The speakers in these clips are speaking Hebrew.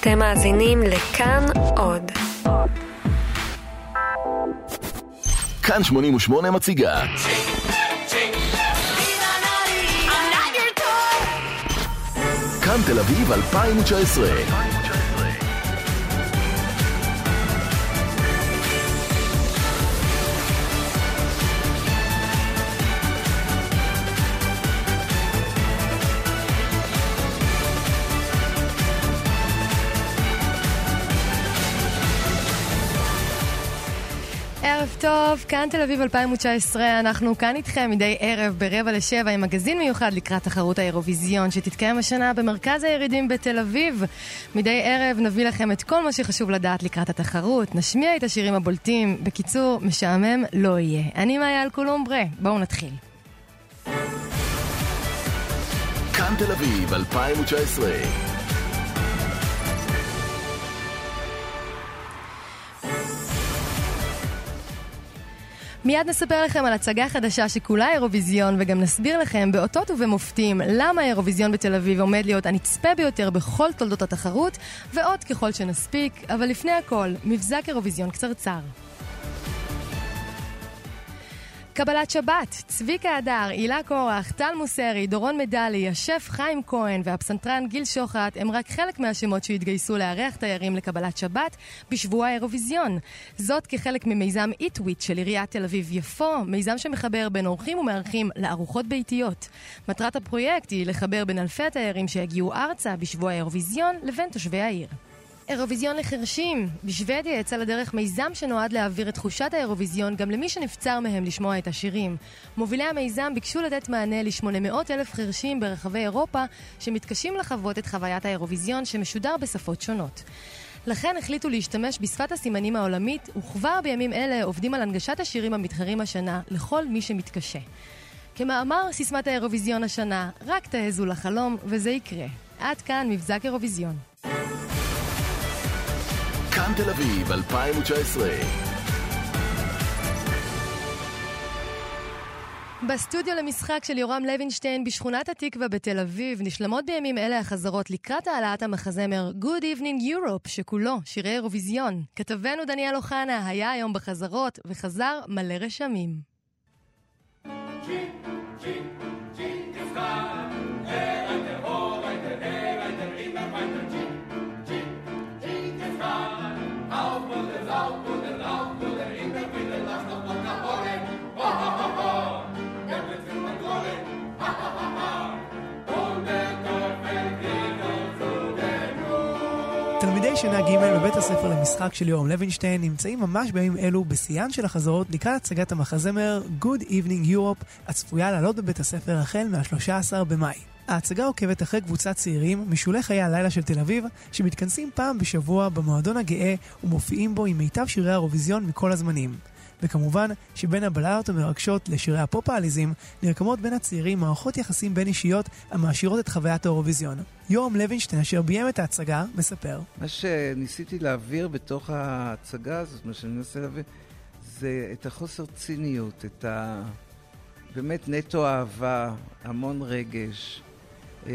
אתם מאזינים לכאן עוד. כאן 88 מציגה. כאן תל אביב 2019. טוב, כאן תל אביב 2019, אנחנו כאן איתכם מדי ערב ברבע לשבע עם מגזין מיוחד לקראת תחרות האירוויזיון שתתקיים השנה במרכז הירידים בתל אביב. מדי ערב נביא לכם את כל מה שחשוב לדעת לקראת התחרות, נשמיע את השירים הבולטים, בקיצור, משעמם לא יהיה. אני מאיה אלקולומברה, בואו נתחיל. כאן תל אביב 2019. מיד נספר לכם על הצגה חדשה שכולה אירוויזיון וגם נסביר לכם באותות ובמופתים למה האירוויזיון בתל אביב עומד להיות הנצפה ביותר בכל תולדות התחרות ועוד ככל שנספיק, אבל לפני הכל, מבזק אירוויזיון קצרצר. קבלת שבת, צביקה הדר, הילה קורח, טל מוסרי, דורון מדלי, השף חיים כהן והפסנתרן גיל שוחט הם רק חלק מהשמות שהתגייסו לארח תיירים לקבלת שבת בשבוע האירוויזיון. זאת כחלק ממיזם איטוויט של עיריית תל אביב-יפו, מיזם שמחבר בין אורחים ומארחים לארוחות ביתיות. מטרת הפרויקט היא לחבר בין אלפי התיירים שיגיעו ארצה בשבוע האירוויזיון לבין תושבי העיר. אירוויזיון לחרשים. בשוודיה יצא לדרך מיזם שנועד להעביר את תחושת האירוויזיון גם למי שנבצר מהם לשמוע את השירים. מובילי המיזם ביקשו לתת מענה ל-800 אלף חרשים ברחבי אירופה שמתקשים לחוות את חוויית האירוויזיון שמשודר בשפות שונות. לכן החליטו להשתמש בשפת הסימנים העולמית, וכבר בימים אלה עובדים על הנגשת השירים המתחרים השנה לכל מי שמתקשה. כמאמר סיסמת האירוויזיון השנה, רק תעזו לחלום וזה יקרה. עד כאן מבזק אירוויזיון. כאן תל אביב 2019. בסטודיו למשחק של יורם לוינשטיין בשכונת התקווה בתל אביב נשלמות בימים אלה החזרות לקראת העלאת המחזמר Good Evening Europe שכולו שירי אירוויזיון. כתבנו דניאל אוחנה היה היום בחזרות וחזר מלא רשמים. תלמידי שנה ג' בבית הספר למשחק של יורם לוינשטיין נמצאים ממש בימים אלו בשיאן של החזרות לקראת הצגת המחזמר Good Evening Europe הצפויה לעלות בבית הספר החל מה-13 במאי. ההצגה עוקבת אחרי קבוצת צעירים משולי חיי הלילה של תל אביב שמתכנסים פעם בשבוע במועדון הגאה ומופיעים בו עם מיטב שירי האירוויזיון מכל הזמנים. וכמובן שבין הבלדות המרגשות לשירי הפופ העליזים נרקמות בין הצעירים מערכות יחסים בין אישיות המעשירות את חוויית האירוויזיון. יורם לוינשטיין, אשר ביים את ההצגה, מספר. מה שניסיתי להעביר בתוך ההצגה הזאת, מה שאני מנסה להעביר, זה את החוסר ציניות, את ה... באמת נטו אהבה, המון רגש, אה,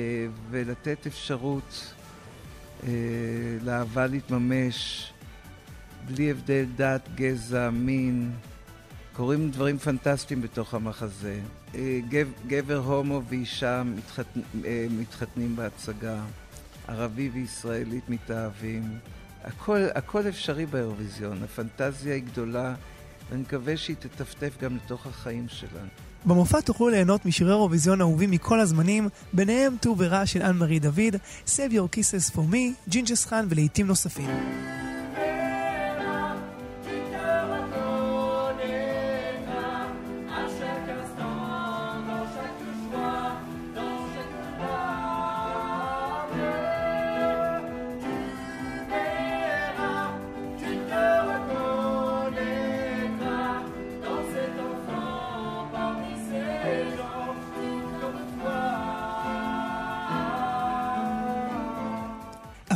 ולתת אפשרות אה, לאהבה להתממש. בלי הבדל דת, גזע, מין. קורים דברים פנטסטיים בתוך המחזה. גב, גבר הומו ואישה מתחת, מתחתנים בהצגה. ערבי וישראלית מתאהבים. הכל, הכל אפשרי באירוויזיון. הפנטזיה היא גדולה, ואני מקווה שהיא תטפטף גם לתוך החיים שלנו. במופע תוכלו ליהנות משירי אירוויזיון אהובים מכל הזמנים, ביניהם ט"ו ורע של אן מארי דוד, Save Your Kisses for Me, ג'ינגיס חאן ולהיטים נוספים.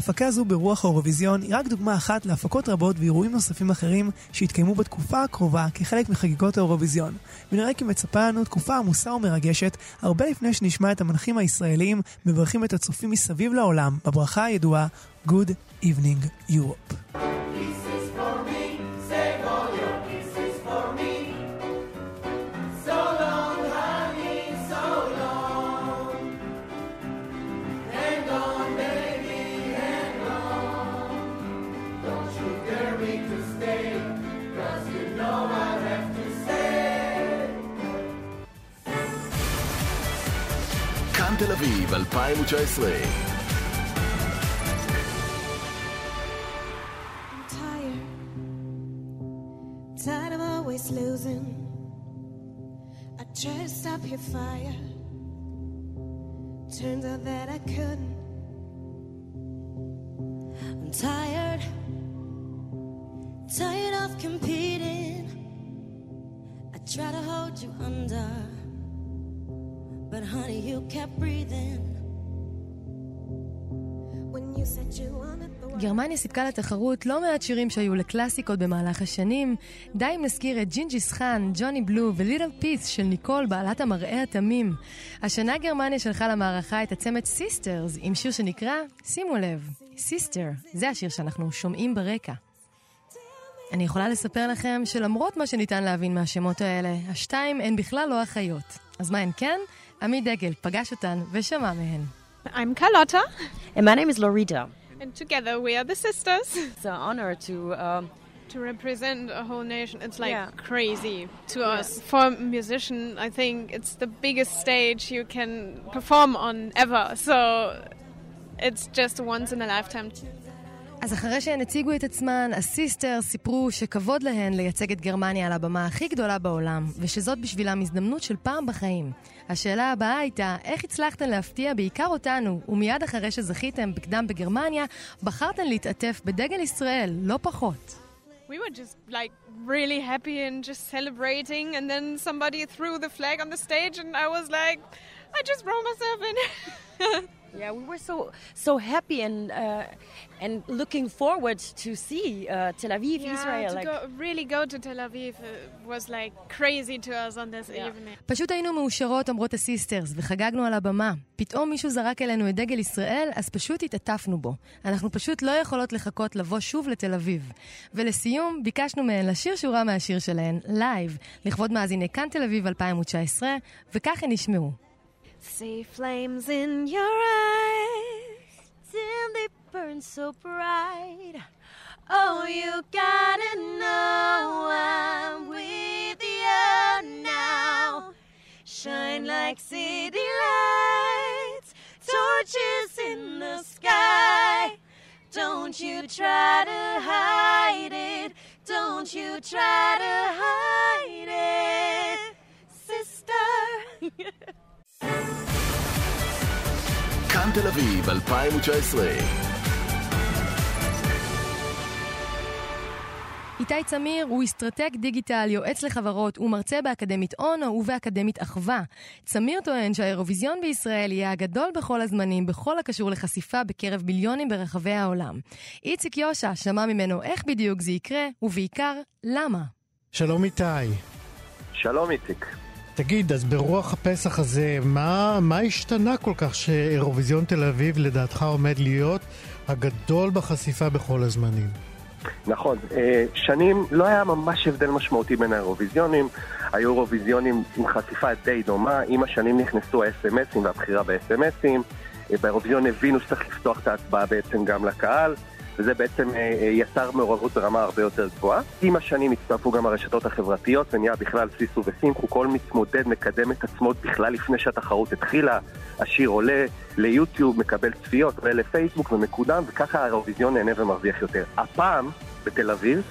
הפקה זו ברוח האירוויזיון היא רק דוגמה אחת להפקות רבות ואירועים נוספים אחרים שהתקיימו בתקופה הקרובה כחלק מחגיגות האירוויזיון. ונראה כי מצפה לנו תקופה עמוסה ומרגשת, הרבה לפני שנשמע את המנחים הישראלים מברכים את הצופים מסביב לעולם בברכה הידועה Good Evening Europe. תל אביב 2019. tired, tired of always losing. I tried to stop your fire. Turns out that I couldn't. I'm tired, tired of competing. I try to hold you under, But honey, you kept breathing. גרמניה סיפקה לתחרות לא מעט שירים שהיו לקלאסיקות במהלך השנים. די אם נזכיר את ג'ינגיס חאן, Johnny Blue ו Little Peace של ניקול, בעלת המראה התמים. השנה גרמניה שלחה למערכה את הצמד Sisters, עם שיר שנקרא, שימו לב, Sister, זה השיר שאנחנו שומעים ברקע. אני יכולה לספר לכם שלמרות מה שניתן להבין מהשמות האלה, השתיים הן בכלל לא אחיות. אז מה הן כן? עמי דגל פגש אותן ושמע מהן. I'm Carlotta, And my name is Lorita. and together we are the sisters. It's an honor to um, to represent a whole nation, it's like Yeah. crazy to us. For a musician, I think it's the biggest stage you can perform on ever. So it's just a once in a lifetime. אז אחרי שהן הציגו את עצמן, הסיסטר סיפרו שכבוד להן לייצג את גרמניה על הבמה הכי גדולה בעולם, ושזאת בשבילם הזדמנות של פעם בחיים. השאלה הבאה הייתה, איך הצלחתן להפתיע בעיקר אותנו, ומיד אחרי שזכיתם בקדם בגרמניה, בחרתן להתעטף בדגל ישראל, לא פחות. We were just like really happy and just celebrating, and then somebody threw the flag on the stage, and I was like, I just throw myself in. yeah, we were so so happy and uh, and looking forward to see uh, Tel Aviv, Israel. to Like, go, really go to Tel Aviv uh, was like crazy to us on this Yeah. evening. פשוט היינו מאושרות, אומרות הסיסטרס, וחגגנו על הבמה. פתאום מישהו זרק אלינו את דגל ישראל, אז פשוט התעטפנו בו. אנחנו פשוט לא יכולות לחכות לבוא שוב לתל אביב. ולסיום, ביקשנו מהן לשיר שורה מהשיר שלהן, לייב, לכבוד מאזיני כאן תל אביב 2019, וכך הן נשמעו. See flames in your eyes. till they burn so bright. Oh, you gotta know I'm with you now. Shine like city lights, torches in the sky. Don't you try to hide it. Don't you try to hide it, כאן תל אביב 2019. איתי צמיר הוא אסטרטג דיגיטל, יועץ לחברות ומרצה באקדמית אונו ובאקדמית אחווה. צמיר טוען שהאירוויזיון בישראל יהיה הגדול בכל הזמנים בכל הקשור לחשיפה בקרב מיליונים ברחבי העולם. איציק יושע שמע ממנו איך בדיוק זה יקרה, ובעיקר, למה. שלום איתי. שלום איציק. תגיד, אז ברוח הפסח הזה, מה, מה השתנה כל כך שאירוויזיון תל אביב לדעתך עומד להיות הגדול בחשיפה בכל הזמנים? נכון, אה, שנים לא היה ממש הבדל משמעותי בין האירוויזיונים, היו אירוויזיונים עם חשיפה די דומה, עם השנים נכנסו ה-SMSים והבחירה ב-SMSים, אה, באירוויזיון הבינו שצריך לפתוח את ההצבעה בעצם גם לקהל, וזה בעצם אה, אה, יצר מעורבות ברמה הרבה יותר גבוהה. עם השנים הצטרפו גם הרשתות החברתיות ונהיה בכלל סיסו ושמחו, כל מתמודד מקדם את עצמו בכלל לפני שהתחרות התחילה, השיר עולה ליוטיוב, מקבל צפיות, עולה לפייסבוק ומקודם, וככה האירוויזיון נהנה ומרוויח יותר. הפעם, בתל אביב,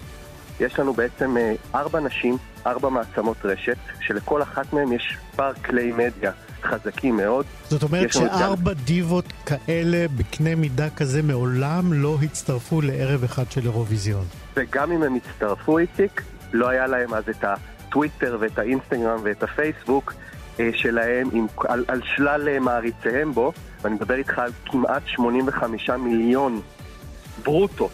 יש לנו בעצם אה, ארבע נשים, ארבע מעצמות רשת, שלכל אחת מהן יש פאר כלי מדיה חזקים מאוד. זאת אומרת לנו גם- שארבע דיבות כאלה בקנה מידה כזה מעולם לא הצטרפו לערב אחד של אירוויזיון. וגם אם הם הצטרפו, איציק, לא היה להם אז את הטוויטר ואת האינסטגרם ואת הפייסבוק אה, שלהם עם, על, על שלל אה, מעריציהם בו, ואני מדבר איתך על כמעט 85 מיליון ברוטו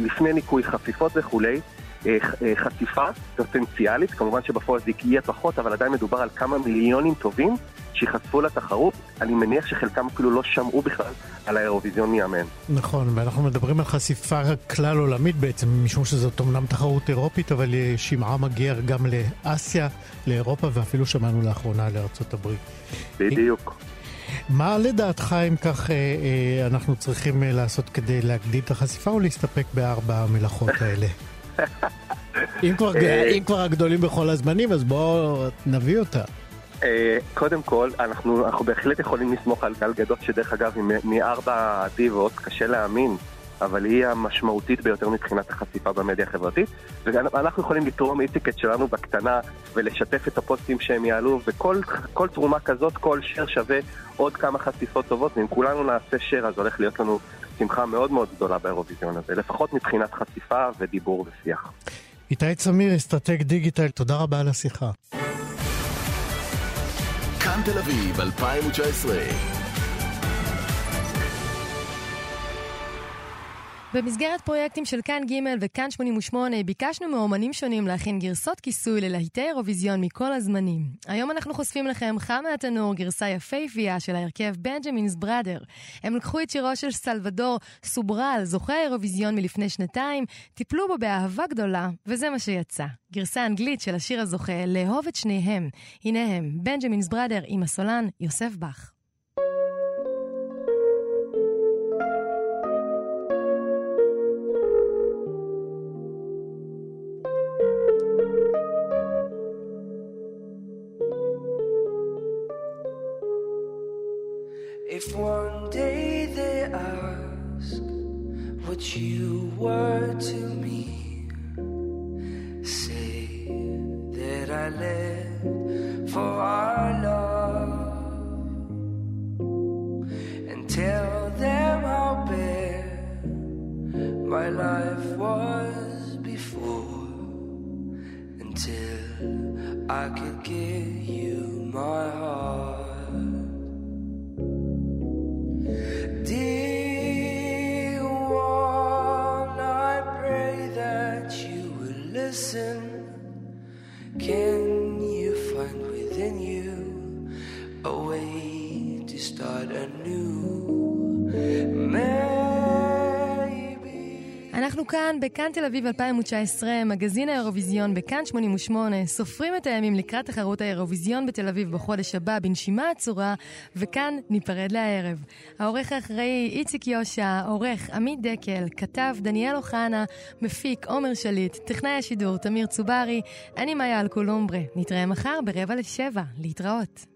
לפני ניקוי חפיפות וכולי. אה, אה, חשיפה פוטנציאלית, כמובן שבפועל זה יהיה פחות, אבל עדיין מדובר על כמה מיליונים טובים שיחשפו לתחרות. אני מניח שחלקם אפילו לא שמעו בכלל על האירוויזיון מיאמן. נכון, ואנחנו מדברים על חשיפה כלל עולמית בעצם, משום שזאת אמנם תחרות אירופית, אבל שמעה מגיע גם לאסיה, לאירופה, ואפילו שמענו לאחרונה לארצות הברית. בדיוק. מה לדעתך, אם כך, אה, אה, אנחנו צריכים אה, לעשות כדי להגדיל את החשיפה, או להסתפק בארבע המלאכות האלה? אם כבר, אם כבר הגדולים בכל הזמנים, אז בואו נביא אותה. קודם כל, אנחנו, אנחנו בהחלט יכולים לסמוך על גל גדות, שדרך אגב, מארבע הדיבות קשה להאמין אבל היא המשמעותית ביותר מבחינת החשיפה במדיה החברתית. ואנחנו יכולים לתרום איטיקט שלנו בקטנה ולשתף את הפוסטים שהם יעלו, וכל תרומה כזאת, כל שר שווה עוד כמה חשיפות טובות, ואם כולנו נעשה שר אז הולך להיות לנו שמחה מאוד מאוד גדולה באירוויזיון הזה, לפחות מבחינת חשיפה ודיבור ושיח. איתי צמיר, אסטרטג דיגיטל, תודה רבה על השיחה. כאן תל אביב 2019 במסגרת פרויקטים של כאן ג' וכאן 88 ביקשנו מאומנים שונים להכין גרסות כיסוי ללהיטי אירוויזיון מכל הזמנים. היום אנחנו חושפים לכם חם מהתנור גרסה יפהפייה של ההרכב בנג'מינס בראדר. הם לקחו את שירו של סלבדור סוברל, זוכה האירוויזיון מלפני שנתיים, טיפלו בו באהבה גדולה, וזה מה שיצא. גרסה אנגלית של השיר הזוכה, לאהוב את שניהם. הנה הם, בנג'מינס בראדר עם הסולן יוסף בך. If one day they ask what you were to me, say that I lived for our love and tell them how bare my life was before until I could give you my heart. כאן, בכאן תל אביב 2019, מגזין האירוויזיון בכאן 88, סופרים את הימים לקראת תחרות האירוויזיון בתל אביב בחודש הבא בנשימה עצורה, וכאן ניפרד לערב. העורך האחראי איציק יושע, עורך עמית דקל, כתב דניאל אוחנה, מפיק עומר שליט, טכנאי השידור תמיר צוברי, אני מאיה אלקולומברה. נתראה מחר ברבע לשבע. להתראות.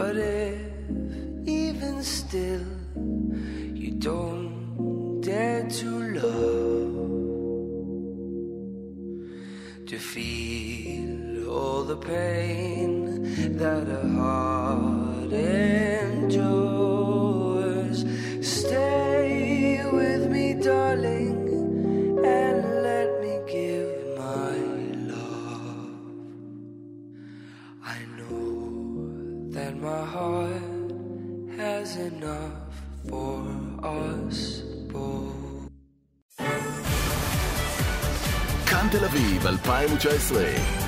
But if even still you don't dare to love, to feel all the pain that a heart. 2019